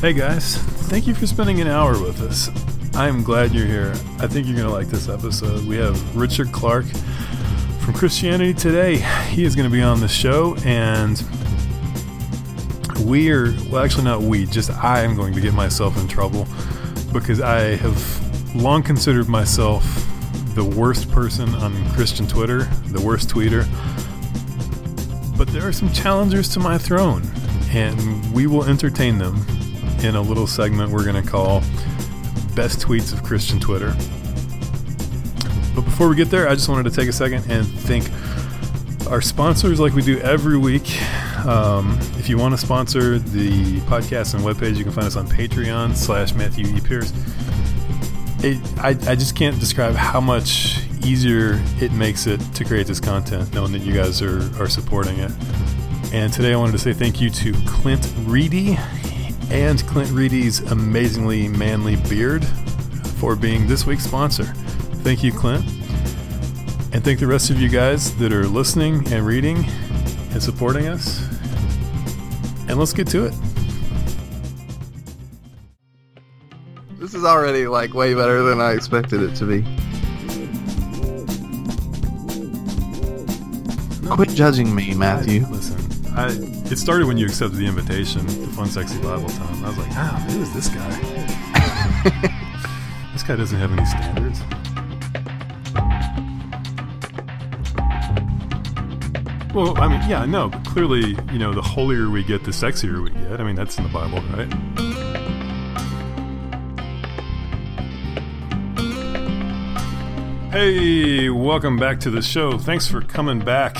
Hey guys, thank you for spending an hour with us. I'm glad you're here. I think you're going to like this episode. We have Richard Clark from Christianity Today. He is going to be on the show, and we are, well, actually, not we, just I am going to get myself in trouble because I have long considered myself the worst person on Christian Twitter, the worst tweeter. But there are some challengers to my throne, and we will entertain them in a little segment we're going to call Best Tweets of Christian Twitter. But before we get there, I just wanted to take a second and thank our sponsors like we do every week. Um, if you want to sponsor the podcast and webpage, you can find us on Patreon slash Matthew E. Pierce. It, I, I just can't describe how much easier it makes it to create this content knowing that you guys are, are supporting it. And today I wanted to say thank you to Clint Reedy and Clint Reedy's amazingly manly beard for being this week's sponsor. Thank you, Clint. And thank the rest of you guys that are listening and reading and supporting us. And let's get to it. This is already like way better than I expected it to be. Quit judging me, Matthew. Listen, I, it started when you accepted the invitation to Fun Sexy Bible Time. I was like, ah, who is this guy? this guy doesn't have any standards. Well, I mean, yeah, no, but clearly, you know, the holier we get, the sexier we get. I mean, that's in the Bible, right? Hey, welcome back to the show. Thanks for coming back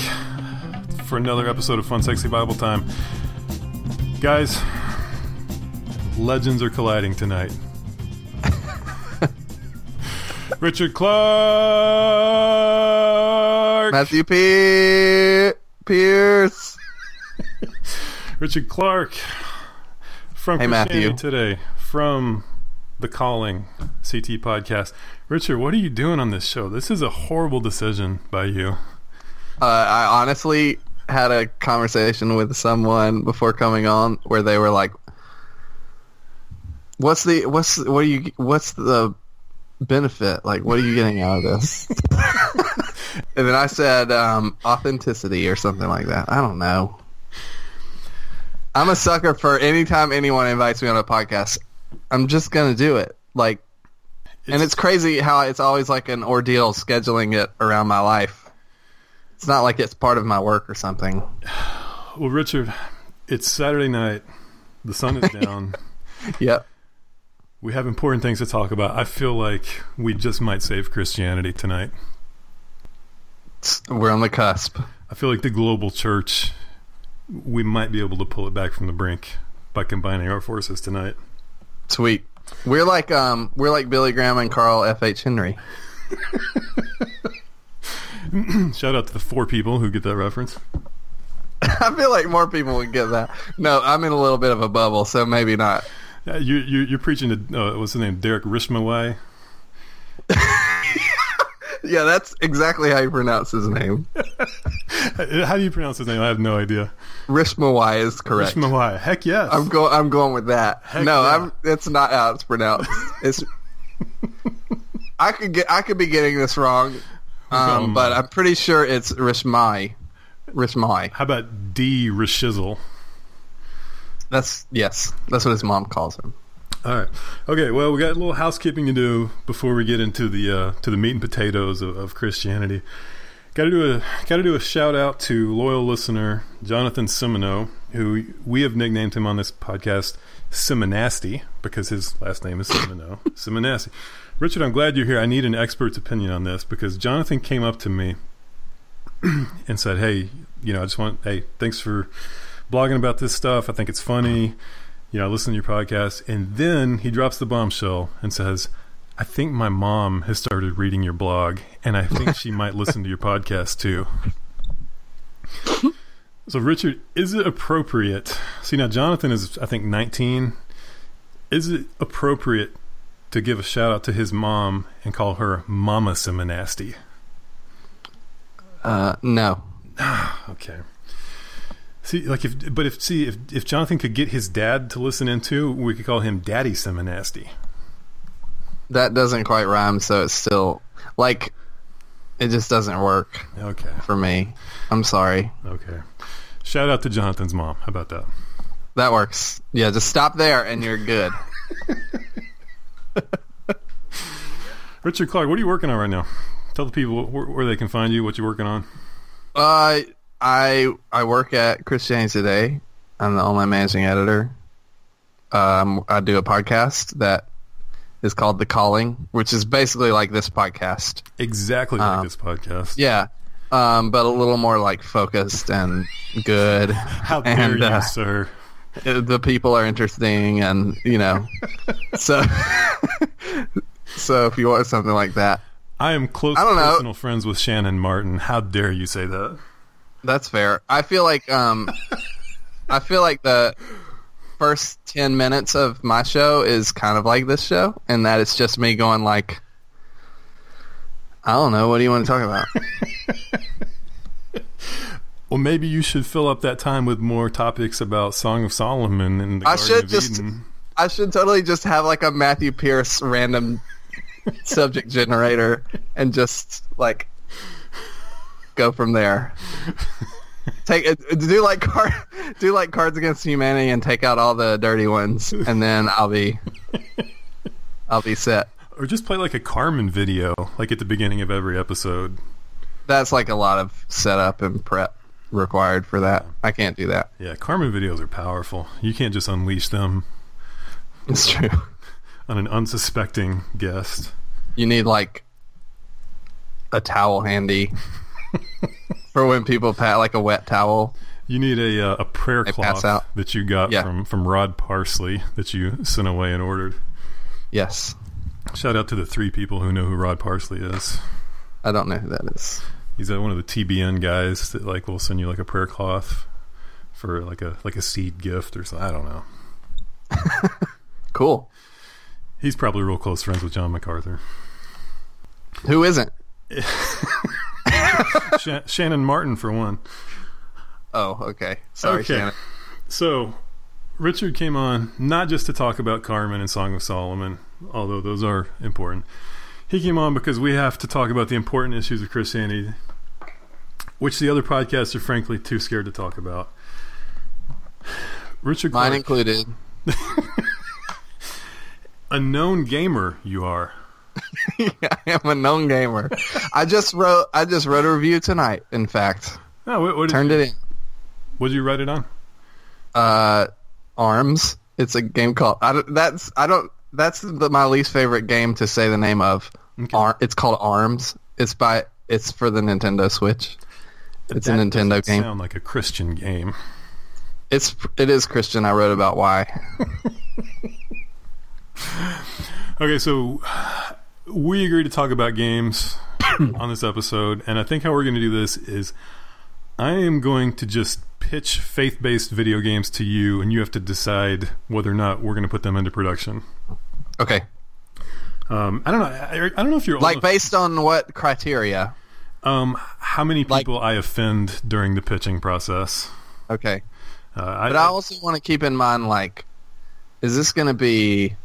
for another episode of Fun Sexy Bible Time. Guys, legends are colliding tonight. Richard Clark! Matthew P- Pierce. Richard Clark from Hey, Christianity Matthew. Today, from the Calling CT podcast. Richard, what are you doing on this show? This is a horrible decision by you. Uh, I honestly had a conversation with someone before coming on where they were like, "What's the what's what are you what's the benefit? Like, what are you getting out of this?" and then I said um, authenticity or something like that. I don't know. I'm a sucker for anytime anyone invites me on a podcast. I'm just gonna do it. Like, and it's crazy how it's always like an ordeal scheduling it around my life. It's not like it's part of my work or something. Well, Richard, it's Saturday night. The sun is down. Yep. we have important things to talk about. I feel like we just might save Christianity tonight. We're on the cusp. I feel like the global church, we might be able to pull it back from the brink by combining our forces tonight. Sweet. We're like um we're like Billy Graham and Carl F. H. Henry. Shout out to the four people who get that reference. I feel like more people would get that. No, I'm in a little bit of a bubble, so maybe not. Uh, you, you, you're preaching to, uh, what's his name, Derek Rishmawy? Yeah, that's exactly how you pronounce his name. How do you pronounce his name? I have no idea. Rishmawai is correct. Rishmaway. Heck yes. I'm going. I'm going with that. Heck no, yeah. I'm. It's not how it's pronounced. It's. I could get. I could be getting this wrong, um, but I'm pretty sure it's Rishmai. Rishmai. How about D. Rishizzle? That's yes. That's what his mom calls him. All right. Okay. Well, we got a little housekeeping to do before we get into the uh, to the meat and potatoes of, of Christianity. Got to do a got to do a shout out to loyal listener Jonathan Simino, who we have nicknamed him on this podcast Simonasty because his last name is Simino. Simonasty. Richard, I'm glad you're here. I need an expert's opinion on this because Jonathan came up to me and said, "Hey, you know, I just want hey, thanks for blogging about this stuff. I think it's funny. You know, I listen to your podcast." And then he drops the bombshell and says, "I think my mom has started reading your blog, and I think she might listen to your podcast too." So, Richard, is it appropriate? See, now Jonathan is, I think, 19. Is it appropriate to give a shout out to his mom and call her Mama Simonasty? Uh, no. Okay. See, like if, but if see if if Jonathan could get his dad to listen in too, we could call him Daddy Seminasty. That doesn't quite rhyme, so it's still like it just doesn't work Okay, for me. I'm sorry. okay. Shout out to Jonathan's mom. How about that? That works. Yeah, just stop there and you're good. Richard Clark, what are you working on right now? Tell the people where, where they can find you, what you're working on. Uh, I I work at Christianity Today. I'm the online managing editor. Um, I do a podcast that is called The Calling, which is basically like this podcast. Exactly like Um, this podcast. Yeah, um, but a little more like focused and good. How dare and, you, uh, sir? the people are interesting, and you know, so so if you want something like that, I am close I don't know. personal friends with Shannon Martin. How dare you say that? That's fair. I feel like um I feel like the first 10 minutes of my show is kind of like this show and that it's just me going like I don't know, what do you want to talk about? Well, maybe you should fill up that time with more topics about Song of Solomon and the I Garden should of just- Eden. I should totally just have like a Matthew Pierce random subject generator and just like go from there. Take uh, do like card do like Cards Against Humanity and take out all the dirty ones and then I'll be I'll be set. Or just play like a Carmen video, like at the beginning of every episode. That's like a lot of setup and prep required for that. I can't do that. Yeah, Carmen videos are powerful. You can't just unleash them It's true. On an unsuspecting guest. You need like a towel handy for when people pat like a wet towel. You need a uh, a prayer They cloth that you got Yeah. from from Rod Parsley that you sent away and ordered. Yes. Shout out to the three people who know who Rod Parsley is. I don't know who that is. He's uh, one of the TBN guys that like will send you like a prayer cloth for like a like a seed gift or something. I don't know. Cool. He's probably real close friends with John MacArthur. Who isn't? Sha- Shannon Martin for one. Oh, okay. Sorry, Okay. Shannon. So, Richard came on not just to talk about Carmen and Song of Solomon, although those are important. He came on because we have to talk about the important issues of Christianity, which the other podcasts are frankly too scared to talk about. Richard Mine Clark, included. a known gamer you are. I am a known gamer. I just wrote. I just wrote a review tonight. In fact, Oh, what, what turned you, it in. What did you write it on? Uh, Arms. It's a game called. I don't, that's. I don't. That's the, my least favorite game to say the name of. Okay. Ar, it's called Arms. It's by. It's for the Nintendo Switch. It's a Nintendo game. Sound like a Christian game. It's. It is Christian. I wrote about why. Okay, so we agreed to talk about games on this episode, and I think how we're going to do this is I am going to just pitch faith based video games to you, and you have to decide whether or not we're going to put them into production. Okay. Um, I don't know. I, I don't know if you're Like based on what criteria? um, how many like- people I offend during the pitching process. Okay. Uh, I, But I also want to keep in mind, like, is this going to be,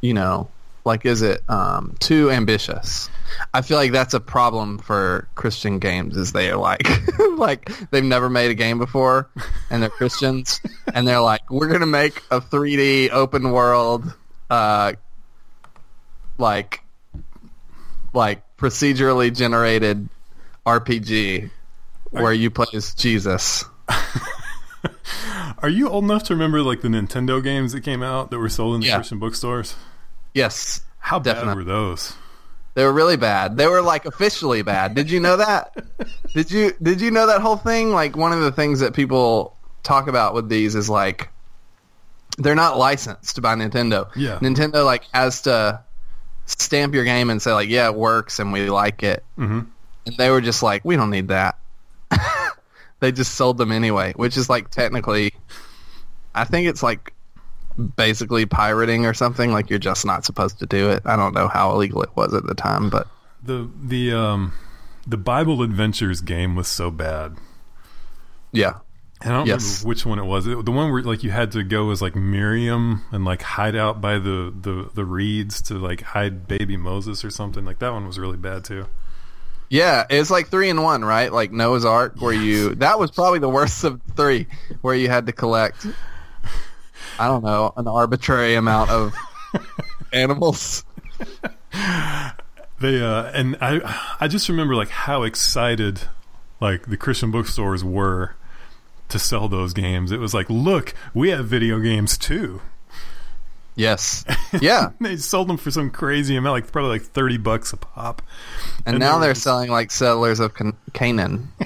you know, like, is it um, too ambitious? I feel like that's a problem for Christian games. Is they are like, like they've never made a game before, and they're Christians, and they're like, we're going to make a 3D open world, uh, like, like procedurally generated RPG where you play as Jesus. are you old enough to remember like the Nintendo games that came out that were sold in the Yeah. Christian bookstores? Yes, How bad were those? They were really bad. They were like officially bad. Did you know that? did you did you know that whole thing? Like one of the things that people talk about with these is like they're not licensed by Nintendo. Yeah. Nintendo like has to stamp your game and say like, yeah, it works and we like it. hmm And they were just like, we don't need that. they just sold them anyway, which is like technically, I think it's like basically pirating or something. Like you're just not supposed to do it. I don't know how illegal it was at the time, but The the um the Bible Adventures game was so bad. yeah. And I don't Yes. remember which one it was. It- the one where like you had to go as like Miriam and like hide out by the, the, the reeds to like hide baby Moses or something. Like that one was really bad too. Yeah, it's like three in one, right? Like Noah's Ark, where you that was probably the worst of three, where you had to collect, I don't know, an arbitrary amount of animals. They uh and I I just remember like how excited like the Christian bookstores were to sell those games. It was like, look, we have video games too. Yes, yeah, They sold them for some crazy amount, like probably like thirty bucks a pop. and, And now they're was- selling like Settlers of Can- Canaan.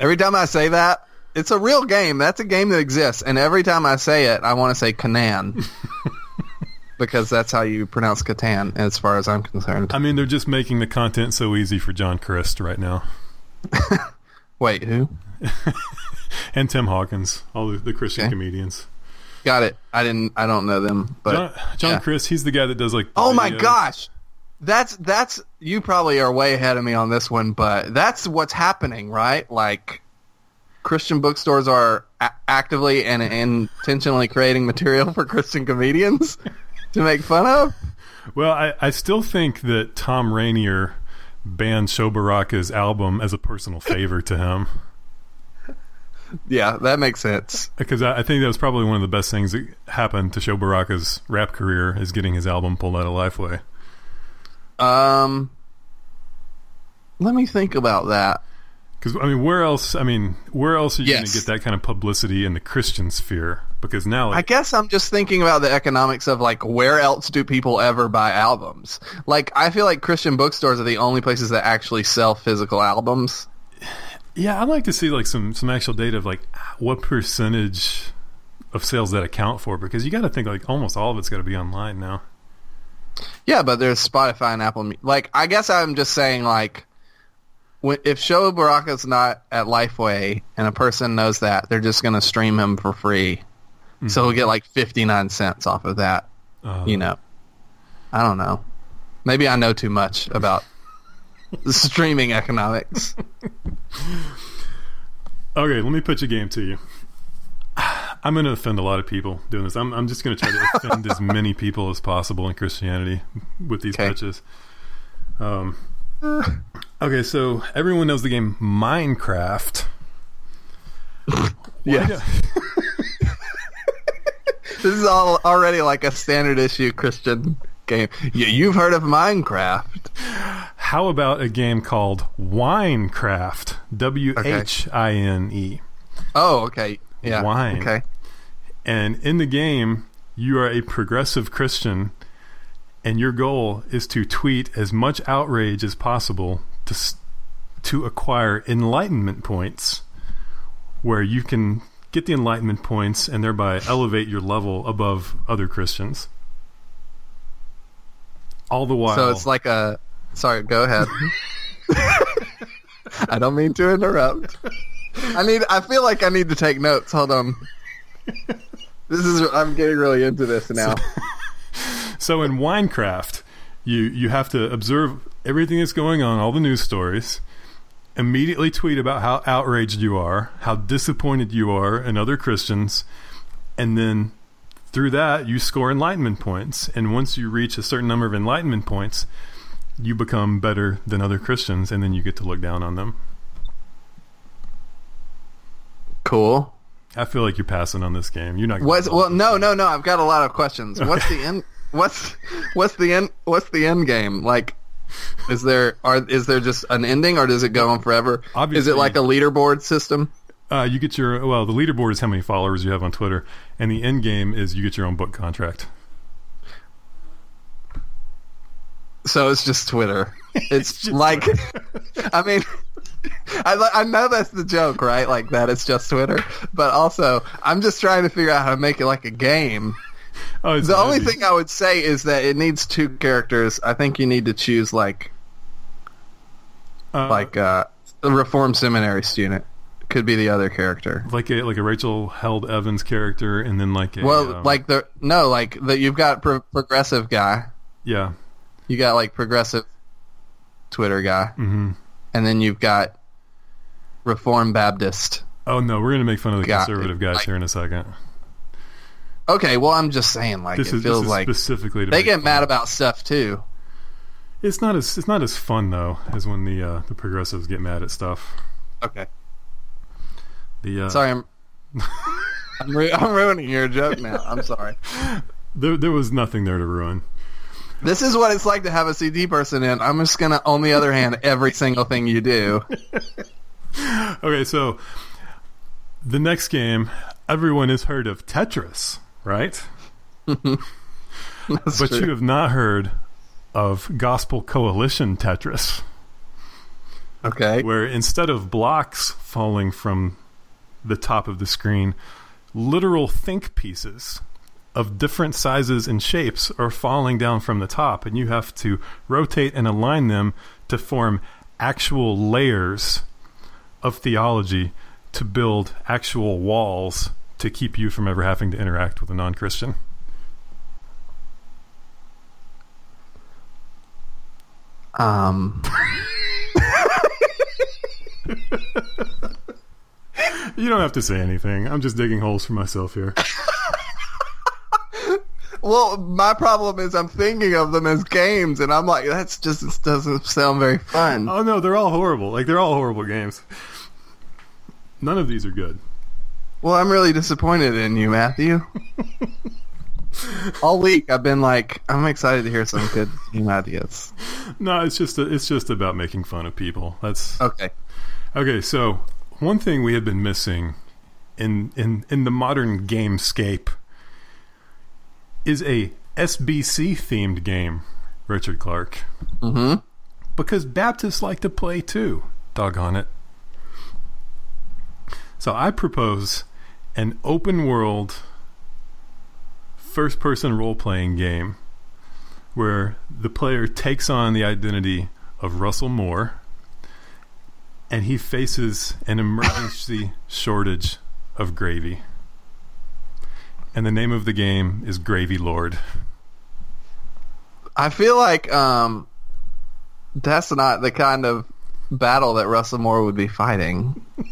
every time I say that, it's a real game. That's a game that exists, and every time I say it, I want to say Canaan. Because that's how you pronounce Catan, as far as I'm concerned. I mean, they're just making the content so easy for John Crist right now. Wait, who? And Tim Hawkins, all the, the Christian Okay. comedians. Got it. I didn't. I don't know them, but John, John yeah. Crist, he's the guy that does like. oh my videos. gosh, that's that's you probably are way ahead of me on this one, but that's what's happening, right? Like Christian bookstores are a- actively and intentionally creating material for Christian comedians to make fun of. Well, I, I still think that Thom Rainer banned Sho Baraka's album as a personal favor to him Yeah, that makes sense. because I, I think that was probably one of the best things that happened to Sho Baraka's rap career is getting his album pulled out of Lifeway. Um, let me think about that. Because I mean, where else? I mean, where else are you going to get that kind of publicity in the Christian sphere? Because now, I guess I'm just thinking about the economics of like where else do people ever buy albums? Like I feel like Christian bookstores are the only places that actually sell physical albums. Yeah, I'd like to see like some some actual data of like what percentage of sales that account for. Because you got to think like almost all of it's got to be online now. Yeah, but there's Spotify and Apple. Like I guess I'm just saying like if Sho Baraka's not at Lifeway and a person knows that, they're just going to stream him for free. So he'll get like 59 cents off of that. Uh, You know. I don't know. Maybe I know too much about streaming economics. Okay, let me pitch a game to you. I'm going to offend a lot of people doing this. I'm, I'm just going to try to offend as many people as possible in Christianity with these Okay. pitches. Um, okay, so everyone knows the game Minecraft. Yeah. This is all already like a standard issue Christian game. Yeah, you've heard of Minecraft. How about a game called Winecraft? W H I N E. Oh, okay. Yeah. Wine. Okay. And in the game, you are a progressive Christian, and your goal is to tweet as much outrage as possible to to acquire enlightenment points, where you can get the enlightenment points and thereby elevate your level above other Christians. All the while, So it's like a. Sorry, go ahead. I don't mean to interrupt. I need. I feel like I need to take notes. Hold on. This is. I'm getting really into this now. So in Winecraft, you you have to observe everything that's going on, all the news stories, immediately tweet about how outraged you are, how disappointed you are in other Christians, and then through that you score enlightenment points. And once you reach a certain number of enlightenment points, you become better than other Christians, and then you get to look down on them. Cool. I feel like you're passing on this game. You're not. gonna What's well? No, no, no. I've got a lot of questions. What's the end? What's what's the end? What's the end game? Like, is there are is there just an ending, or does it go on forever? Obviously, is it like a leaderboard system? Uh, you get your well. The leaderboard is how many followers you have on Twitter, and the end game is you get your own book contract. So it's just Twitter. It's, just like, I mean, I I know that's the joke, right? Like that it's just Twitter, but also I'm just trying to figure out how to make it like a game. Oh, The only thing I would say is that it needs two characters. I think you need to choose like Uh, like uh, a reform seminary student. Could be the other character. like a like a Rachel Held Evans character, and then like a Well, um, like the no, like that you've got pro- progressive guy. yeah, You got like progressive Twitter guy, hmm and then you've got Reformed Baptist. Oh no, we're gonna make fun of the Got conservative guys Like- here in a second. Okay, well, I'm just saying, like, This it is, feels this is like specifically to they get fun. mad about stuff too. It's not as it's not as fun though as when the uh, the progressives get mad at stuff. Okay, The uh, sorry, I'm I'm, ru- I'm ruining your joke now. I'm sorry. there there was nothing there to ruin. This is what it's like to have a CT person in. I'm just gonna, on the other hand, every single thing you do. Okay, so the next game, everyone has heard of Tetris, right? But true. you have not heard of Gospel Coalition Tetris, okay. where instead of blocks falling from the top of the screen, literal think pieces of different sizes and shapes are falling down from the top, and you have to rotate and align them to form actual layers of theology to build actual walls to keep you from ever having to interact with a non Christian. Um, You don't have to say anything. I'm just digging holes for myself here. well, my problem is I'm thinking of them as games, and I'm like, that's just doesn't sound very fun. Oh no, they're all horrible. Like they're all horrible games. None of these are good. Well, I'm really disappointed in you, Matthew. All week I've been like, I'm excited to hear some good game ideas. No, it's just it's just about making fun of people. That's Okay. okay. So one thing we have been missing in in in the modern gamescape is a SBC themed game, Richard Clark, Mm-hmm. because Baptists like to play too. Doggone it. So I propose an open world first person role playing game where the player takes on the identity of Russell Moore and he faces an emergency shortage of gravy. And the name of the game is Gravy Lord. I feel like um, that's not the kind of battle that Russell Moore would be fighting.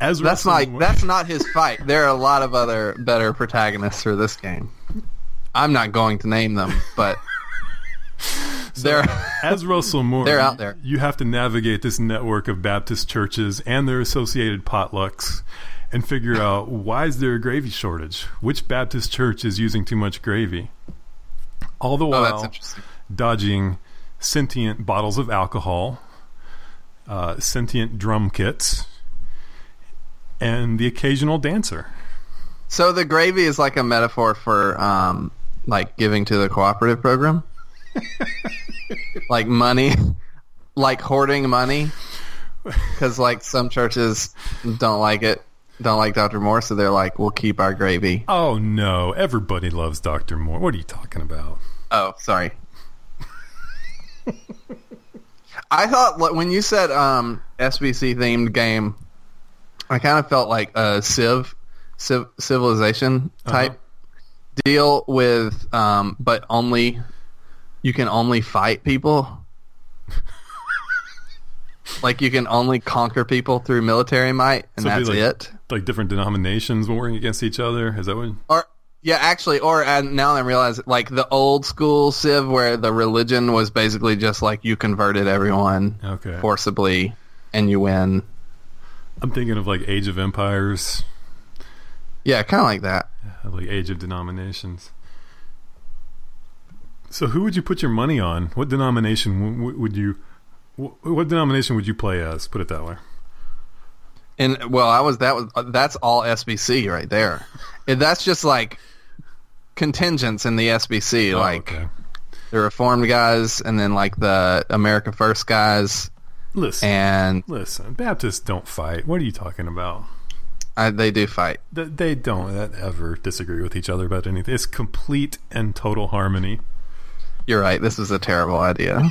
As That's Russell not Moore- that's not his fight. There are a lot of other better protagonists for this game. I'm not going to name them, but they're as Russell Moore, They're out there. You have to navigate this network of Baptist churches and their associated potlucks and figure out why is there a gravy shortage? Which Baptist church is using too much gravy? All the oh, while interesting. dodging sentient bottles of alcohol, uh, sentient drum kits, and the occasional dancer. So the gravy is like a metaphor for um, like giving to the cooperative program, like money, like hoarding money, because like some churches don't like it, don't like Dr. Moore, so they're like, we'll keep our gravy. Oh no, everybody loves Dr. Moore. What are you talking about? Oh, sorry. I thought when you said um, SBC themed game, I kind of felt like a Civ, Civ civilization type deal with, um, but only you can only fight people. like you can only conquer people through military might, and So that's like- it. Like different denominations warring against each other. Is that what? Or yeah, actually, or and now I realize like the old school Civ where the religion was basically just like you converted everyone Okay. forcibly and you win. I'm thinking of like Age of Empires, Yeah, kind of like that. like Age of Denominations. So who would you put your money on? What denomination w- would you? wh- What denomination would you play as? Put it that way. And well, I was that was uh, that's all SBC right there. And that's just like contingents in the SBC, Oh, like okay. the Reformed guys, and then like the America First guys, Listen, and listen. Baptists don't fight. What are you talking about? I, they do fight. Th- They don't uh, ever disagree with each other about anything. It's complete and total harmony. You're right. This is a terrible idea.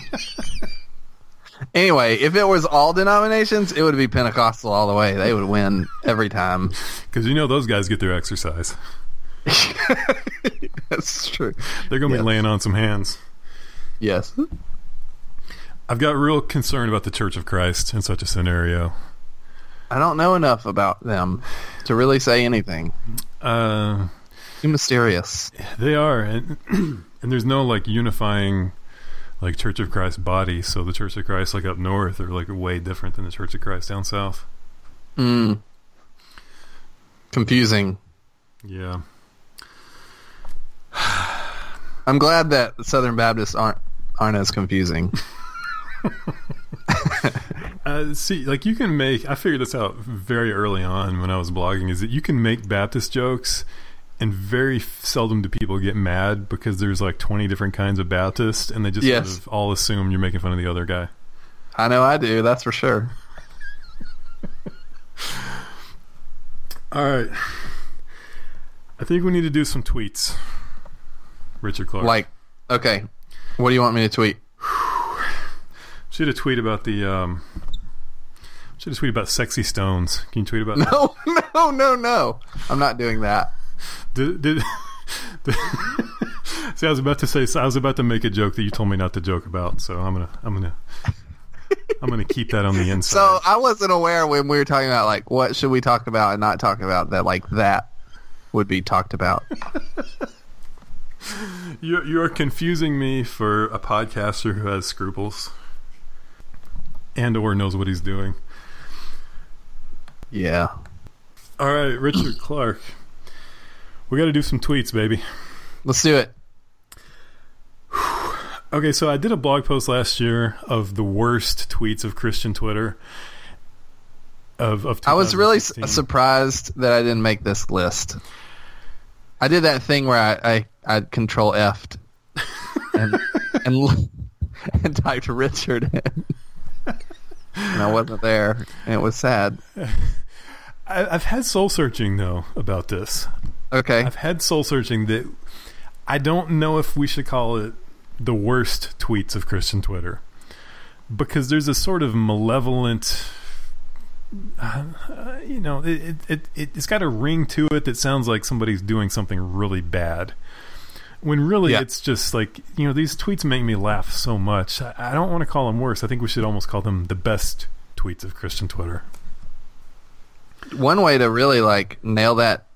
anyway, if it was all denominations, it would be Pentecostal all the way. They would win every time. Because you know those guys get their exercise. That's true. They're going to Yes. be laying on some hands. Yes. I've got real concern about the Church of Christ in such a scenario. I don't know enough about them to really say anything. Uh, Too mysterious. they are, and, and there's no like unifying like Church of Christ body. So the Church of Christ like up north are like way different than the Church of Christ down south. Mm. Confusing. Yeah. I'm glad that Southern Baptists aren't aren't as confusing. Uh, see, like you can make. I figured this out very early on when I was blogging. Is that you can make Baptist jokes, and very seldom do people get mad because there's like 20 different kinds of Baptist, and they just Yes. sort of all assume you're making fun of the other guy. I know I do. That's for sure. All right. I think we need to do some tweets. Richard Clark. Like, okay, what do you want me to tweet? should have tweet about the um. Should have tweet about sexy stones. Can you tweet about that? No, no, no, no. I'm not doing that. See, I was about to say. I was about to make a joke that you told me not to joke about. So I'm gonna. I'm gonna. I'm gonna keep that on the inside. So I wasn't aware when we were talking about like what should we talk about and not talk about that like that would be talked about. You're, you're confusing me for a podcaster who has scruples and or knows what he's doing. Yeah. All right, Richard Clark. We got to do some tweets, baby. Let's do it. Okay, so I did a blog post last year of the worst tweets of Christian Twitter. Of, of I was really su- surprised that I didn't make this list. I did that thing where I I, I control F'd and and and typed Richard in. And I wasn't there, and it was sad. I, I've had soul searching though about this. Okay, I've had soul searching that I don't know if we should call it the worst tweets of Christian Twitter because there's a sort of malevolent. Uh, you know, it, it, it, it's got a ring to it that sounds like somebody's doing something really bad. When really Yeah. it's just like, you know, these tweets make me laugh so much. I, I don't want to call them worse. I think we should almost call them the best tweets of Christian Twitter. one way to really like nail that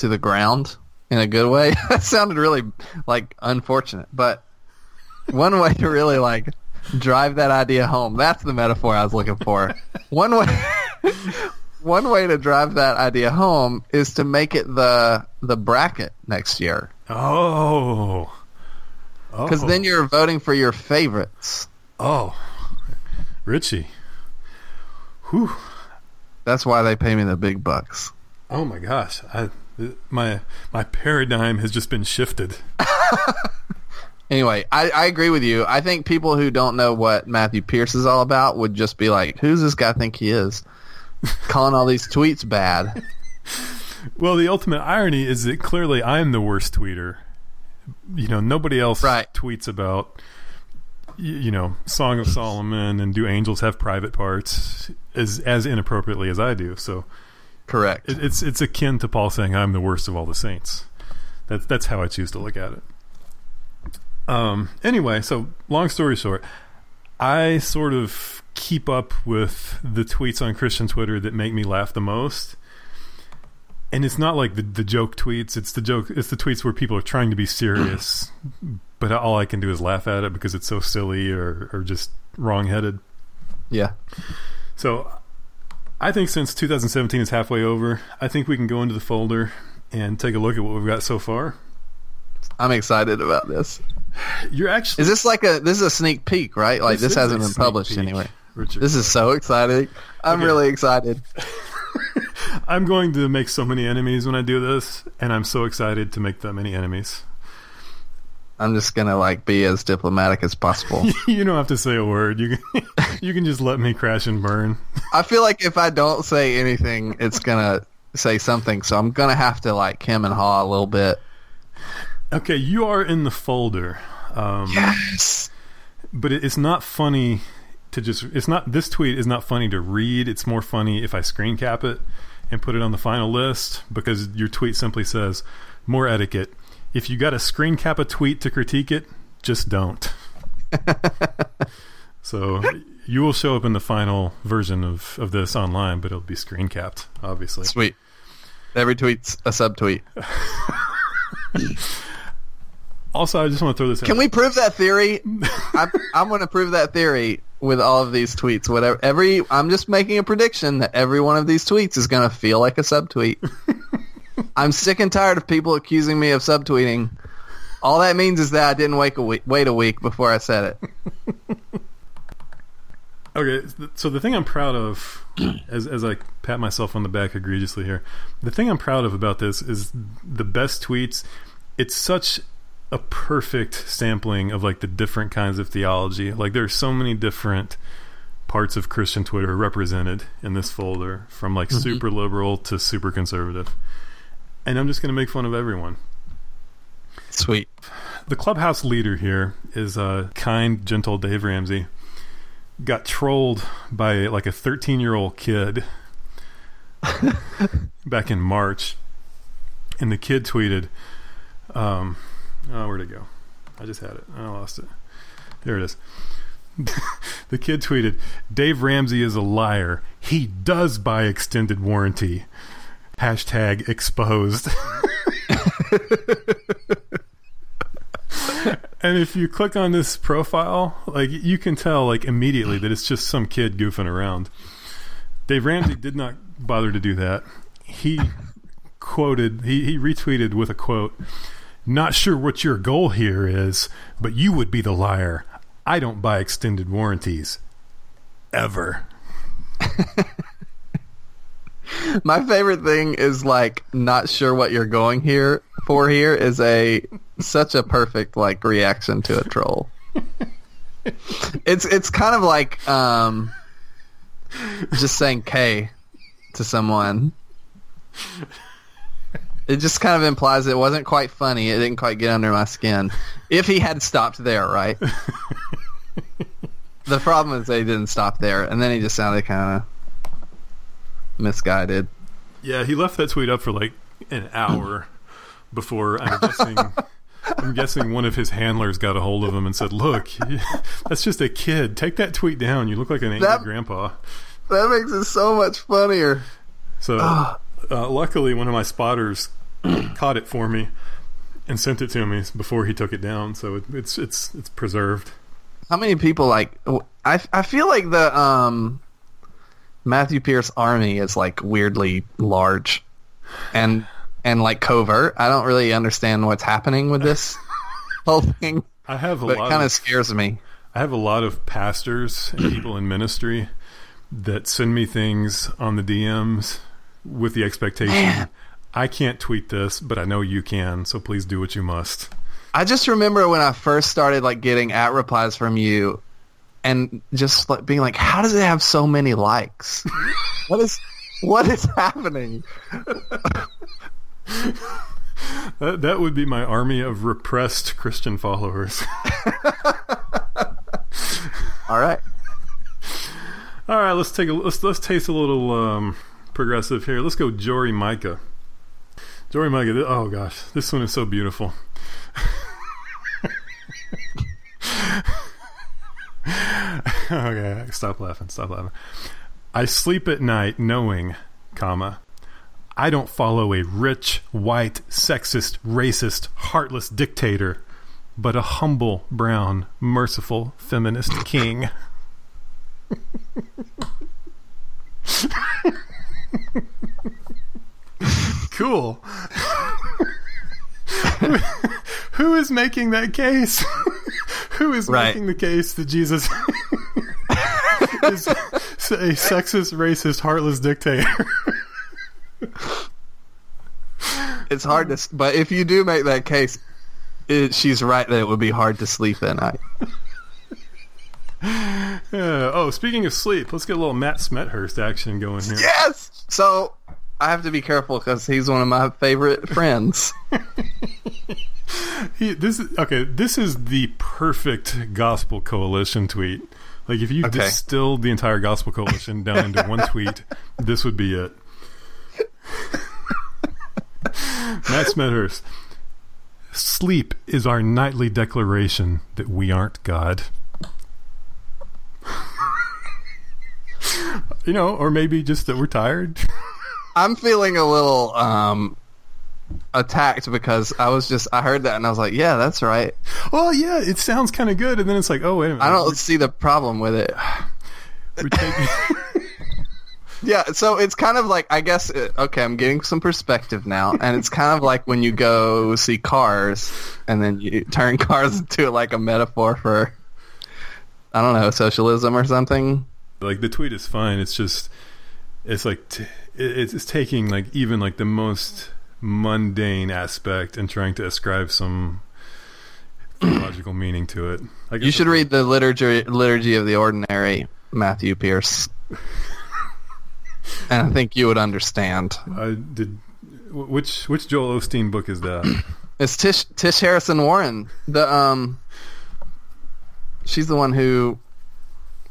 to the ground in a good way. that sounded really like unfortunate, but one way to really like drive that idea home. That's the metaphor I was looking for. one way one way to drive that idea home is to make it the the bracket next year. Oh. Oh. Cuz then you're voting for your favorites. Oh. Richie. Whew. That's why they pay me the big bucks. Oh my gosh, I, my my paradigm has just been shifted. Anyway, I, I agree with you. I think people who don't know what Matthew Pierce is all about would just be like, "Who's this guy think he is?" Calling all these tweets bad. Well, the ultimate irony is that clearly I'm the worst tweeter. You know, nobody else Right. tweets about you know Song of Solomon and do angels have private parts as as inappropriately as I do. So Correct. it, it's it's akin to Paul saying I'm the worst of all the saints. That's that's how I choose to look at it. Um. Anyway, so long story short, I sort of keep up with the tweets on Christian Twitter that make me laugh the most. And it's not like the the joke tweets. It's the joke. It's the tweets where people are trying to be serious, but all I can do is laugh at it because it's so silly or or just wrongheaded. yeah. So I think since 2017 is halfway over, I think we can go into the folder and take a look at what we've got so far. I'm excited about this. You're actually Is this like a this is a sneak peek, right? Like this, is hasn't been published peek, anyway. Richard. This is so exciting. I'm Okay. really excited. I'm going to make so many enemies when I do this, and I'm so excited to make that many enemies. I'm just gonna like be as diplomatic as possible. you don't have to say a word. You can you can just let me crash and burn. I feel like if I don't say anything, it's gonna say something. So I'm gonna have to like hem and haw a little bit. Okay, you are in the folder. Um, Yes. but it's not funny to just it's not this tweet is not funny to read it's more funny if i screen cap it and put it on the final list because your tweet simply says more etiquette if you got a screen cap a tweet to critique it just don't So you will show up in the final version of, of this online, but it'll be screen capped, obviously. Sweet. Every tweet's a subtweet. Also, I just want to throw this. Can out. we prove that theory? I'm, I'm going to prove that theory with all of these tweets. Whatever. Every. I'm just making a prediction that every one of these tweets is going to feel like a subtweet. I'm sick and tired of people accusing me of subtweeting. All that means is that I didn't wait a week, wait a week before I said it. Okay, so the thing I'm proud of, as as I pat myself on the back egregiously here, the thing I'm proud of about this is the best tweets. It's such a perfect sampling of like the different kinds of theology. Like there are so many different parts of Christian Twitter represented in this folder, from like mm-hmm. super liberal to super conservative. And I'm just going to make fun of everyone. Sweet. The clubhouse leader here is uh, kind, gentle Dave Ramsey. Got trolled by like a 13 year old kid back in March, and the kid tweeted, um, "Oh, where'd it go? I just had it. I lost it. There it is." the kid tweeted, "Dave Ramsey is a liar. He does buy extended warranty." Hashtag exposed. and if you click on this profile, like you can tell like immediately that it's just some kid goofing around. Dave Ramsey did not bother to do that. He quoted he, he retweeted with a quote, Not sure what your goal here is, but you would be the liar. I don't buy extended warranties. Ever. My favorite thing is like not sure what you're going here for here is a such a perfect like reaction to a troll. it's it's kind of like um just saying K to someone. It just kind of implies it wasn't quite funny. It didn't quite get under my skin. If he had stopped there, right? the problem is they didn't stop there, and then he just sounded kind of misguided. Yeah, he left that tweet up for like an hour before I'm guessing I'm guessing one of his handlers got a hold of him and said, "Look, that's just a kid. Take that tweet down. You look like an angry That- grandpa." That makes it so much funnier. So, uh, luckily, one of my spotters caught it for me and sent it to me before he took it down. So it, it's it's it's preserved. How many people like? I I feel like the um Matthew Pierce army is like weirdly large, and and like covert. I don't really understand what's happening with this whole thing, I have a but kind of of scares me. I have a lot of pastors and people in ministry that send me things on the DMs with the expectation Man. I can't tweet this, but I know you can, so please do what you must. I just remember when I first started like getting at replies from you, and just like being like, "How does it have so many likes? what is what is happening?" That, that would be my army of repressed Christian followers. All right, All right, let's take a let's let's taste a little um, progressive here. Let's go, Jory Micah. Jory Micah. Oh gosh, this one is so beautiful. okay, stop laughing. Stop laughing. I sleep at night knowing, comma, I don't follow a rich, white, sexist, racist, heartless dictator, but a humble, brown, merciful, feminist king. cool. Who- is making that case? Who is Right. making the case that Jesus is a sexist, racist, heartless dictator? it's hard to. s- But if you do make that case, it, she's right that it would be hard to sleep at night. Yeah. Oh, speaking of sleep, let's get a little Matt Smethurst action going here. Yes. So I have to be careful because he's one of my favorite friends. He, this is okay. This is the perfect Gospel Coalition tweet. Like if you Okay. distilled the entire Gospel Coalition down into one tweet, this would be it. Matt Smethurst. Sleep is our nightly declaration that we aren't God. you know, or maybe just that we're tired. I'm feeling a little um attacked because I was just I heard that and I was like, yeah, that's right. well, yeah, it sounds kind of good, and then it's like, oh wait a minute, I don't see the problem with it. Taking, Yeah, so it's kind of like I guess it, okay, I'm getting some perspective now, and it's kind of like when you go see Cars, and then you turn Cars into like a metaphor for I don't know socialism or something. like the tweet is fine. It's just, it's like t- it, it's taking like even like the most mundane aspect and trying to ascribe some theological meaning to it. I guess You should read the liturgy liturgy of the ordinary, Matthew Pierce, and I think you would understand. I did. Which which Joel Osteen book is that? It's Tish Tish Harrison Warren. The um, she's the one who,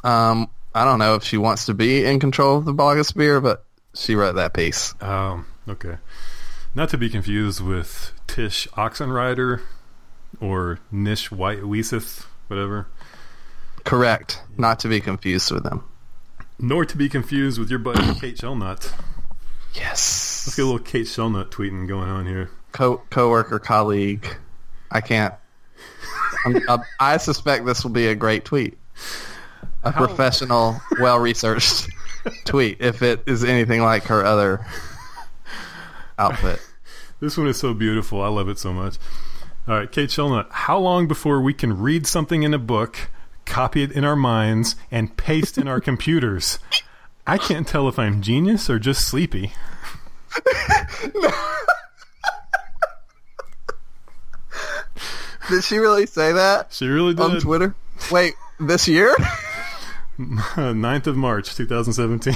um, I don't know if she wants to be in control of the blogosphere, but she wrote that piece. um, okay, not to be confused with Tish Oxenreider or Nish White Weiseth, whatever. Correct, not to be confused with them. Nor to be confused with your buddy Kate Shellnutt. Yes, Let's get a little Kate Shellnutt tweeting going on here. Co coworker colleague. I can't. I, I suspect this will be a great tweet, a How- professional, well researched tweet. If it is anything like her other outfit. This one is so beautiful. I love it so much. All right, Kate Shellnutt. How long before we can read something in a book, copy it in our minds, and paste in our computers? I can't tell if I'm genius or just sleepy. Did she really say that She really did. on. Twitter? Wait, this year? 9th of March, 2017.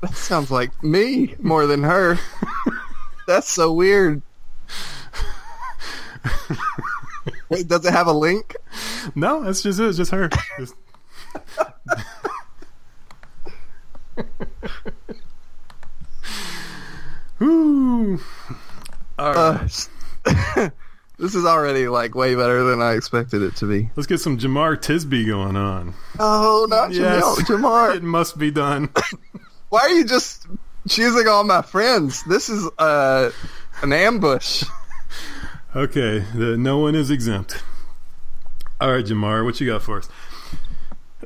That sounds like me more than her. That's so weird. Wait, does it have a link? no, that's just it. It's just her. Just- Woo. All right. Uh, this is already like way better than I expected it to be. Let's get some Jemar Tisby going on. Oh, not Yes. Jemar. It must be done. Why are you just choosing all my friends? This is uh, an ambush. Okay, the, no one is exempt. All right, Jemar, what you got for us?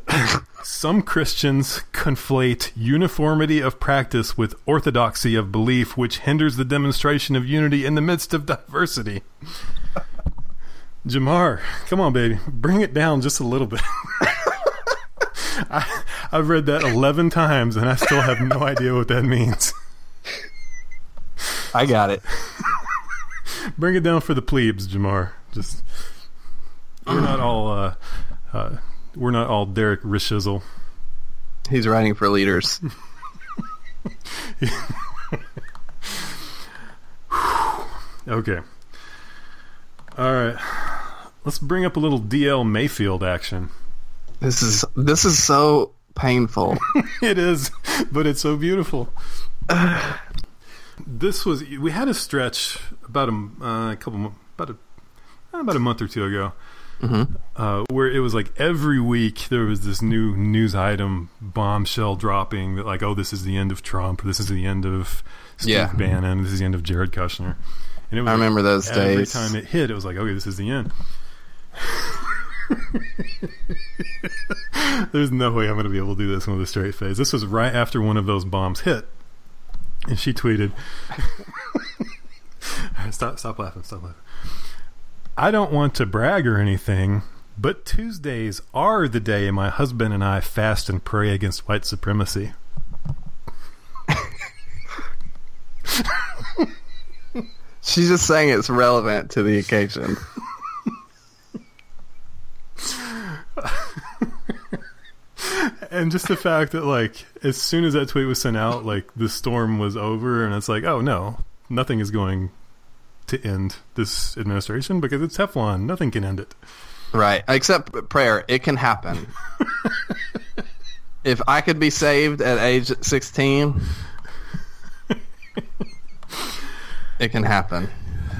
Some Christians conflate uniformity of practice with orthodoxy of belief, which hinders the demonstration of unity in the midst of diversity. Jamar, come on, baby, bring it down just a little bit. I, I've read that 11 times and I still have no idea what that means. I got it. Bring it down for the plebes, Jemar. Just we're not all uh, uh, we're not all Derek Rishizzle. He's writing for leaders. Okay. All right. Let's bring up a little DL Mayfield action. This is this is so painful. it is, but it's so beautiful. this was we had a stretch about a, uh, a couple about a about a month or two ago uh, where it was like every week there was this new news item bombshell dropping that like oh this is the end of Trump this is the end of Steve Yeah. Bannon this is the end of Jared Kushner and it was I like, remember those every days. Every time it hit it was like okay this is the end There's no way I'm going to be able to do this with a straight face. This was right after one of those bombs hit, and she tweeted, "Stop, stop laughing, stop laughing." I don't want to brag or anything, but Tuesdays are the day my husband and I fast and pray against white supremacy. She's just saying it's relevant to the occasion. And just the fact that, like, as soon as that tweet was sent out, like, the storm was over, and it's like, oh no, nothing is going to end this administration because it's Teflon. Nothing can end it. Right. Except prayer. It can happen. if I could be saved at age 16, it can happen.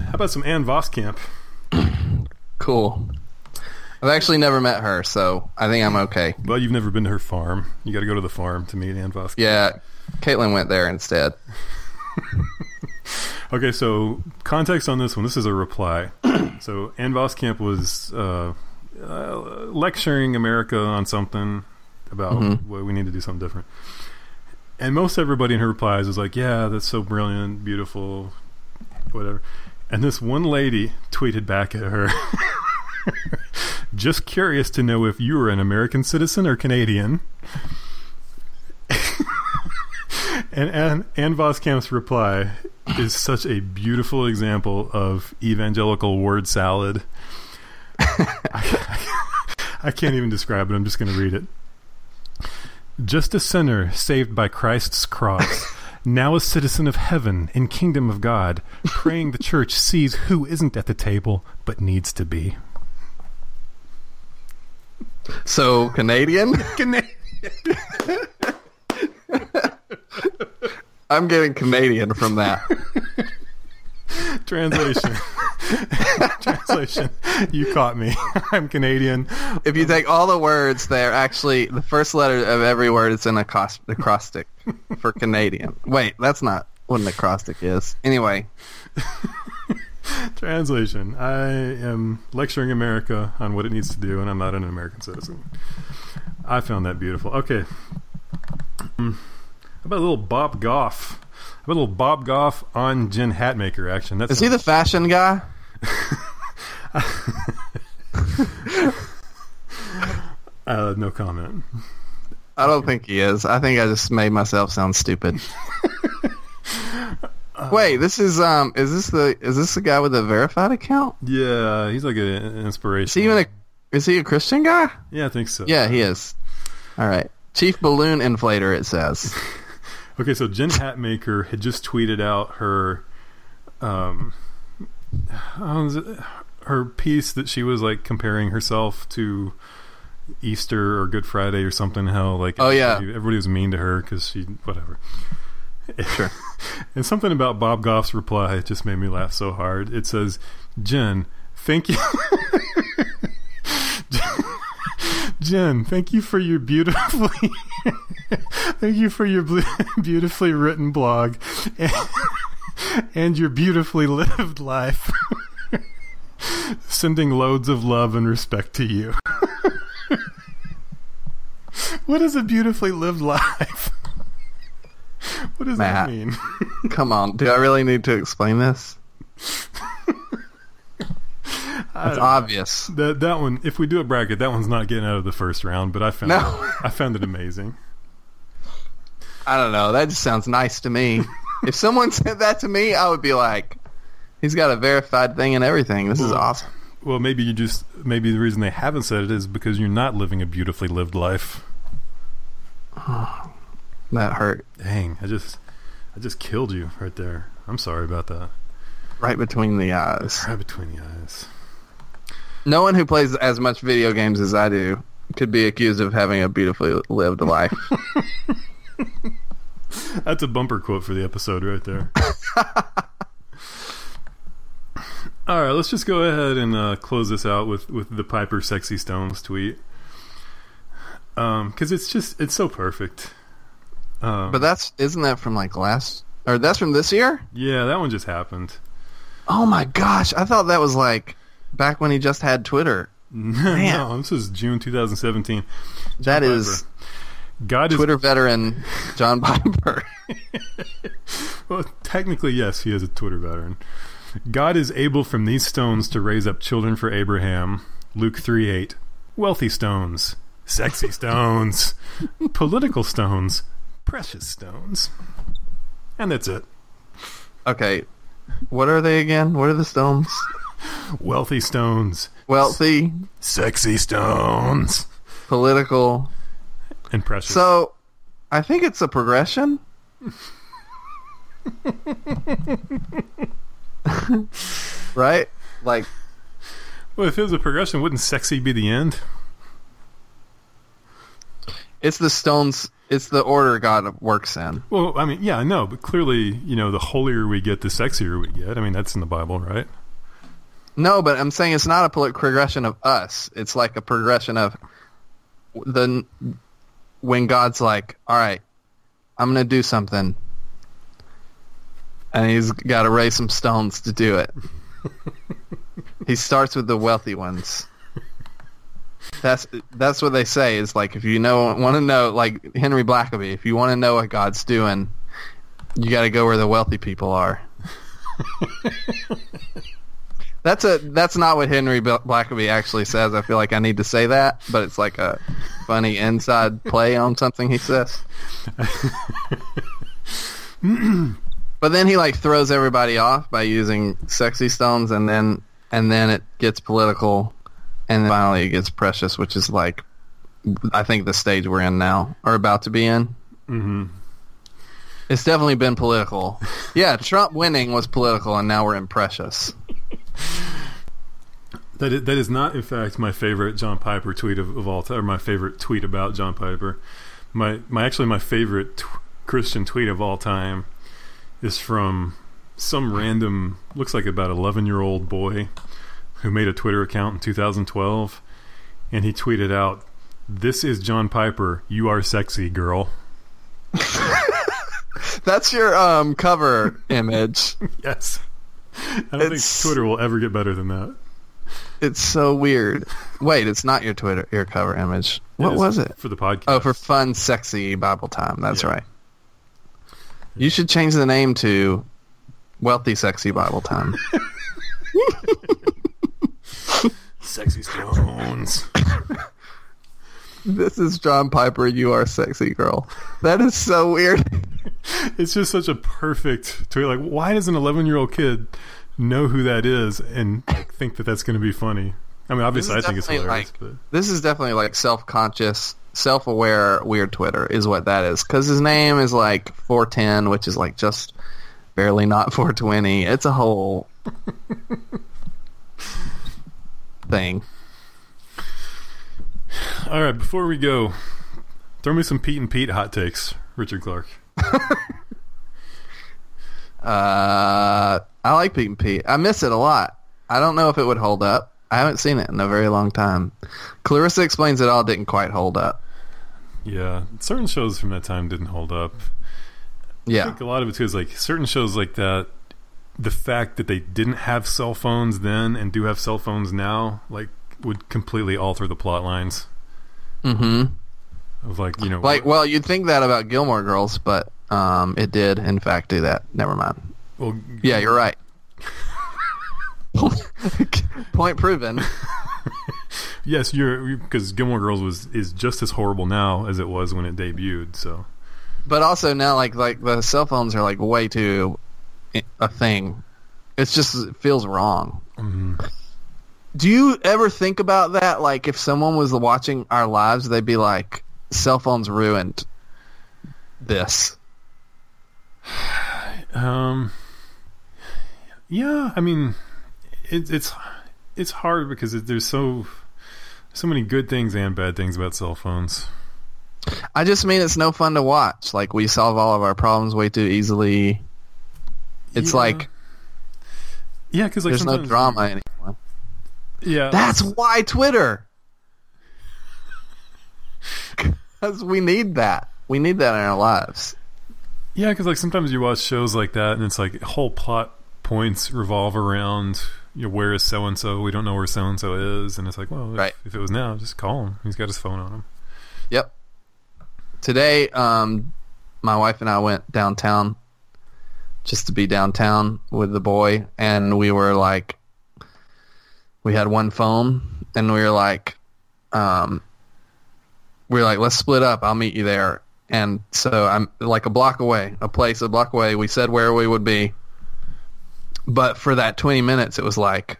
How about some Ann Voskamp? Cool. I've actually never met her, so I think I'm okay. But you've never been to her farm. You got to go to the farm to meet Ann Voskamp. Yeah, Caitlin went there instead. Okay, so context on this one. This is a reply. so Ann Voskamp was uh, uh, lecturing America on something about Mhm. what we need to do something different. And most everybody in her replies is like, "Yeah, that's so brilliant, beautiful, whatever." And this one lady tweeted back at her, "Just curious to know if you are an American citizen or Canadian." and Ann, Ann Voskamp's reply is such a beautiful example of evangelical word salad. I, I can't even describe it. I'm just going to read it. Just a sinner saved by Christ's cross, now a citizen of heaven in kingdom of God, praying the church sees who isn't at the table but needs to be. So Canadian? I'm getting Canadian from that. Translation. Translation. You caught me. I'm Canadian. If you take all the words, they're actually the first letter of every word is an acros- acrostic for Canadian. Wait, that's not what an acrostic is. Anyway, Translation. I am lecturing America on what it needs to do, and I'm not an American citizen. I found that beautiful. Okay. Mm. How about a little Bob Goff? How about a little Bob Goff on Jen Hatmaker action? That's is he the fashion guy? uh, no comment. I don't think he is. I think I just made myself sound stupid. Wait, this is um is this the is this the guy with the verified account? Yeah, he's like an inspiration. Is he even a is he a Christian guy? Yeah, I think so. Yeah, he is. All right. Chief balloon inflator it says. Okay, so Jen Hatmaker had just tweeted out her, um, her piece that she was like comparing herself to Easter or Good Friday or something. How like Oh, yeah. everybody, everybody was mean to her because she whatever. Sure. and something about Bob Goff's reply just made me laugh so hard. It says, "Jen, thank you." Jen, thank you for your beautifully, thank you for your beautifully written blog, and, and your beautifully lived life. Sending loads of love and respect to you. what is a beautifully lived life? What does Matt. that mean? Come on. Do I really need to explain this? Know. obvious. That that one, if we do a bracket, that one's not getting out of the first round. But I found No. it, I found it amazing. I don't know. That just sounds nice to me. if someone said that to me, I would be like, he's got a verified thing and everything. This is awesome. Well, maybe you just maybe the reason they haven't said it is because you're not living a beautifully lived life. Oh, That hurt. Dang, I just I just killed you right there. I'm sorry about that. Right between the eyes. Right between the eyes. No one who plays as much video games as I do could be accused of having a beautifully lived life. That's a bumper quote for the episode right there. All right, let's just go ahead and uh, close this out with with the Piper Sexy Stones tweet. Um, because it's just it's so perfect. Um, but that's isn't that from like last or that's from this year? yeah, that one just happened. Oh my gosh, I thought that was like back when he just had Twitter. no, this is June 2017. That Piper. is God is Twitter veteran John Piper. Well, technically, yes, he is a Twitter veteran. God is able from these stones to raise up children for Abraham. Luke 3 8. Wealthy stones. Sexy stones. Political stones. Precious stones. And that's it. okay. What are they again? What are the stones? Wealthy stones. Wealthy, Sexy stones. political. And precious. So, I think it's a progression. right? Like well, if it was a progression, wouldn't sexy be the end? it's the stones it's the order God works in. Well, I mean, yeah, I know, but clearly, you know, the holier we get, the sexier we get. I mean, that's in the Bible, right? No, but I'm saying it's not a progression of us. It's like a progression of the when God's like, "All right, I'm going to do something," and he's got to raise some stones to do it. he starts with the wealthy ones. That's that's what they say is like if you know want to know like Henry Blackaby, if you want to know what God's doing, you got to go where the wealthy people are. that's a that's not what Henry Blackaby actually says. I feel like I need to say that, but it's like a funny inside play on something he says. but then he like throws everybody off by using sexy stones, and then and then it gets political, and then finally it gets precious, which is like I think the stage we're in now, or about to be in. Mm-hmm. It's definitely been political. Yeah, Trump winning was political, and now we're in precious. That is, that is not, in fact, my favorite John Piper tweet of, of all time, or my favorite tweet about John Piper. My, my actually, my favorite t- Christian tweet of all time is from some random, looks like about 11 year old boy who made a Twitter account in 2012, and he tweeted out, "This is John Piper. You are sexy, girl." That's your um, cover image. yes. I don't it's, think Twitter will ever get better than that. It's so weird. Wait, it's not your Twitter your cover image. What was it for the podcast? Oh, for fun, sexy Bible time. That's yeah. right. You should change the name to Wealthy Sexy Bible Time. sexy stones. this is John Piper. You are sexy girl. That is so weird. it's just such a perfect tweet. Like, why does an 11 year old kid know who that is and like, think that that's going to be funny? I mean, obviously, I think it's hilarious. Like, but. This is definitely like self conscious, self aware, weird Twitter is what that is. Because his name is like 410, which is like just barely not 420. It's a whole thing. All right, before we go, throw me some Pete and Pete hot takes, Richard Clark. uh, I like Pete and Pete. I miss it a lot. I don't know if it would hold up. I haven't seen it in a very long time. Clarissa Explains It All didn't quite hold up. Yeah, certain shows from that time didn't hold up. Yeah, I think a lot of it too is like certain shows like that. The fact that they didn't have cell phones then and do have cell phones now, like, would completely alter the plot lines. Mm-hmm. Of like you know, like well, you'd think that about Gilmore Girls, but um, it did in fact do that. Never mind. Well, yeah, you're right. Point proven. yes, you're because Gilmore Girls was is just as horrible now as it was when it debuted. So, but also now, like like the cell phones are like way too a thing. It's just it feels wrong. Mm-hmm. Do you ever think about that? Like, if someone was watching our lives, they'd be like, "Cell phones ruined this." Um. Yeah, I mean, it, it's it's hard because it, there's so so many good things and bad things about cell phones. I just mean it's no fun to watch. Like we solve all of our problems way too easily. It's yeah. like yeah, because like there's no drama anymore. Yeah, that's why Twitter. Because we need that. We need that in our lives. Yeah, because like sometimes you watch shows like that, and it's like whole plot points revolve around you know, where is so and so? We don't know where so and so is, and it's like, well, if, right. if, it was now, just call him. He's got his phone on him. Yep. Today, um, my wife and I went downtown just to be downtown with the boy, and we were like, we had one phone, and we were like, um, we were like, let's split up. I'll meet you there. And so I'm like a block away, a place a block away. We said where we would be, but for that 20 minutes, it was like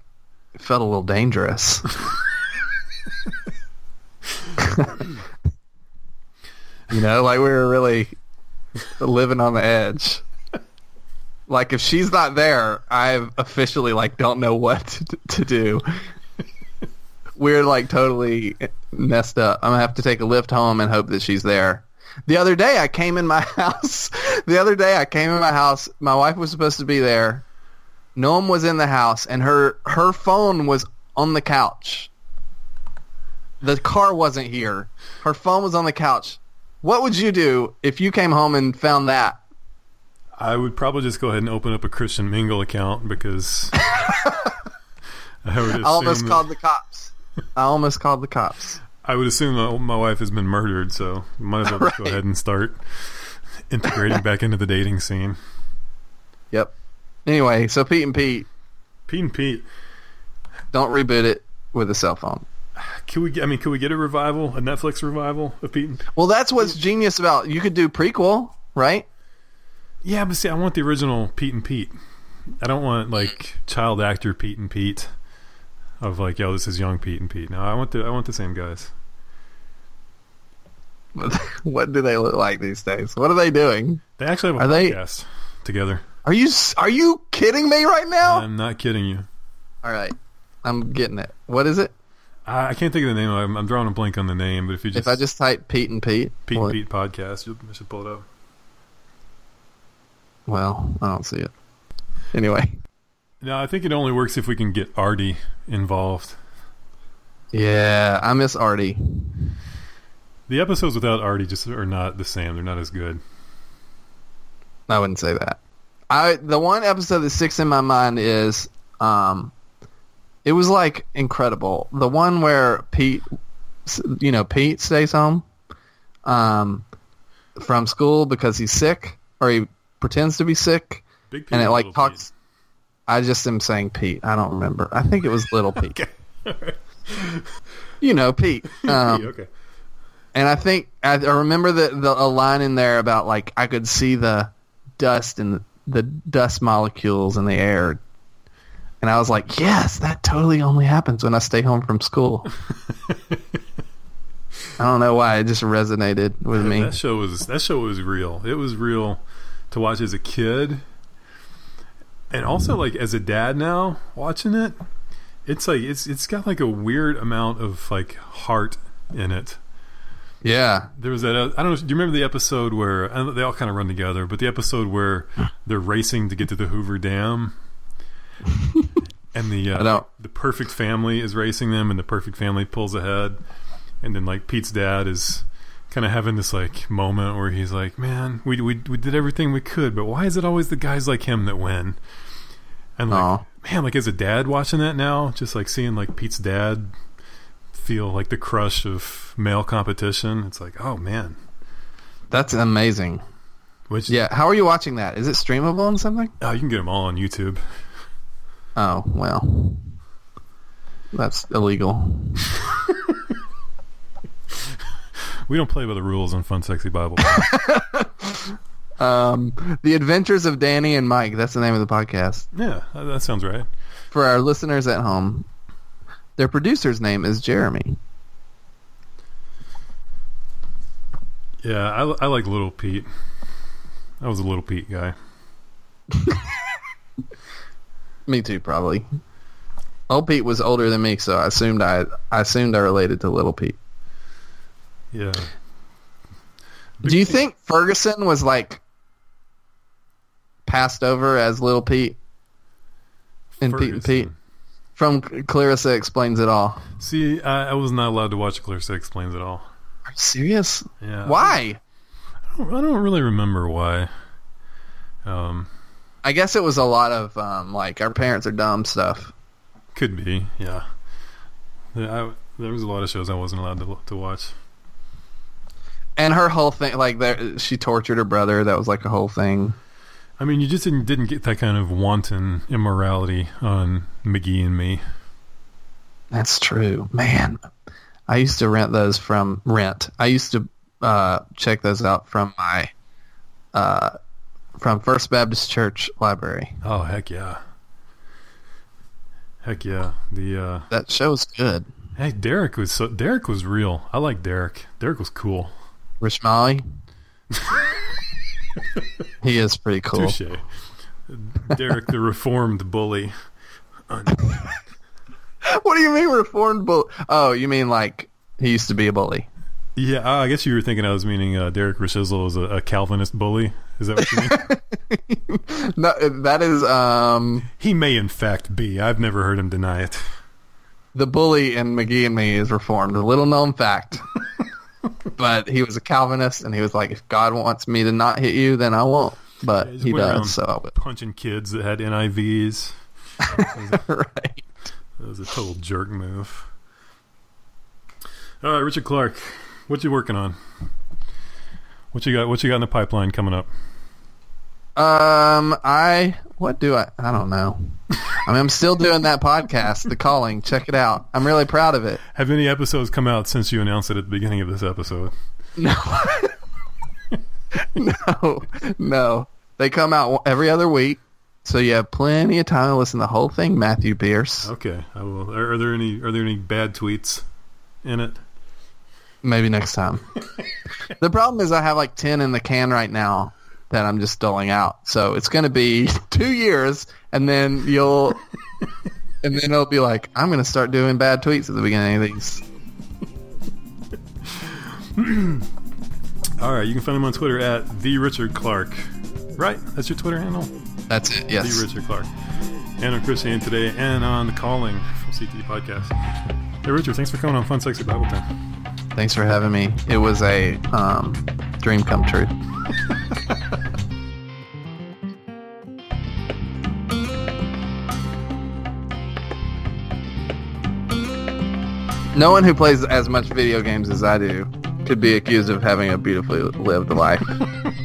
it felt a little dangerous. you know, like we were really living on the edge. Like if she's not there, I officially like don't know what to, to do. We're like totally messed up. I'm gonna have to take a Lyft home and hope that she's there. The other day I came in my house. The other day I came in my house. My wife was supposed to be there, No one was in the house, and her her phone was on the couch. The car wasn't here. Her phone was on the couch. What would you do if you came home and found that? I would probably just go ahead and open up a Christian Mingle account because I would assume I almost that- called the cops. I almost called the cops. I would assume my, my wife has been murdered, so might as well just go ahead and start integrating back into the dating scene. Yep. Anyway, so Pete and Pete, Pete and Pete, don't reboot it with a cell phone. can we? Get, I mean, could we get a revival, a Netflix revival of Pete? And Well, that's what's genius about. You could do prequel, right? Yeah, but see, I want the original Pete and Pete. I don't want like child actor Pete and Pete of like, yo, this is young Pete and Pete. No, I want the I want the same guys. what do they look like these days? What are they doing? They actually have a Are they- podcast together. Are you are you kidding me right now? I'm not kidding you. All right, I'm getting it. What is it? I, I can't think of the name. I'm, I'm drawing a blank on the name, but if you just If I just type Pete and Pete, Pete and Pete podcast, you'll, I should pull it up. Well, I don't see it. Anyway, No, I think it only works if we can get Artie involved. yeah, I miss Artie. The episodes without Artie just are not the same. They're not as good. I wouldn't say that. I the one episode that sticks in my mind is um it was like incredible. The one where Pete you know, Pete stays home um from school because he's sick or he pretends to be sick Big Pete and it like talks I just am saying Pete. I don't remember. I think it was little Pete. Pete. Okay. You know, Pete. Um, okay. And I think I, I remember the, the a line in there about like I could see the dust and the, the dust molecules in the air, and I was like, yes, that totally only happens when I stay home from school. I don't know why it just resonated with me. That show was that show was real. It was real to watch as a kid, and also like as a dad now watching it. It's like it's it's got like a weird amount of like heart in it. Yeah, There was that. Uh, I don't know. Do you remember the episode where they all kind of run together? But the episode where they're racing to get to the Hoover Dam, and the uh, I don't. the perfect family is racing them, and the perfect family pulls ahead, and then like Pete's dad is kind of having this like moment where he's like, "Man, we we we did everything we could, but why is it always the guys like him that win?" And like, Aw. man, like as a dad watching that now, just like seeing like Pete's dad feel like the crush of male competition. It's like, oh man, that's amazing. which Yeah, how are you watching that? Is it streamable on something? oh, you can get them all on YouTube. Oh well, that's illegal. We don't play by the rules on Fun Sexy Bible. Um, the Adventures of Danny and Mike. That's the name of the podcast. yeah, that that sounds right. For our listeners at home, their producer's name is Jeremy. Yeah, I, I like Little Pete. I was a Little Pete guy. Me too, probably. Old Pete was older than me, so I assumed I I assumed I related to Little Pete. Yeah. Do you think Ferguson was like passed over as Little Pete in Pete and Pete from Clarissa Explains It All? See, I, I was not allowed to watch Clarissa Explains It All. Are you serious? Yeah. Why? I don't, I don't really remember why. Um, I guess it was a lot of um, like our parents are dumb stuff. could be, yeah. Yeah, I, there was a lot of shows I wasn't allowed to to watch. And her whole thing, like there, she tortured her brother. That was like a whole thing. I mean, you just didn't didn't get that kind of wanton immorality on McGee and me. That's true, man. I used to rent those from rent. I used to uh, check those out from my uh, from First Baptist Church library. Oh heck yeah, heck yeah. The uh, That show's good. hey Derek was so Derek was real. I like Derek. Derek was cool. Rich Molly. he is pretty cool. Touche. Derek, the reformed bully. What do you mean reformed bully? Oh, you mean like he used to be a bully? Yeah, I guess you were thinking I was meaning uh, Derek Rashizzle was a, a Calvinist bully. Is that what you mean? no, that is um, he may in fact be. I've never heard him deny it. the bully in McGee and Me is reformed. A little known fact. but he was a Calvinist, and he was like, if God wants me to not hit you, then I won't. But He's he does, so I punching kids that had NIVs. right. That was a total jerk move. All right, Richard Clark, what you working on? What you got? What you got in the pipeline coming up? Um, I what do I? I don't know. I mean, I'm still doing that podcast, The Calling. Check it out. I'm really proud of it. Have any episodes come out since you announced it at the beginning of this episode? No, no, no. They come out every other week, so you have plenty of time to listen to the whole thing. Matthew Pierce. Okay, I will. Are, are there any? Are there any bad tweets in it? Maybe next time. the problem is I have like 10 in the can right now that I'm just doling out. So it's going to be two years and then you'll, and then it'll be like, I'm going to start doing bad tweets at the beginning of these. All right, you can find him on Twitter at the Richard Clark. Right, that's your Twitter handle. That's it. Yes, The Richard Clark. And on Christianity Today, and on the Calling from CT Podcast. Hey, Richard, thanks for coming on Fun Sexy Bible Time. Thanks for having me. It was a um, dream come true. No one who plays as much video games as I do could be accused of having a beautifully lived life.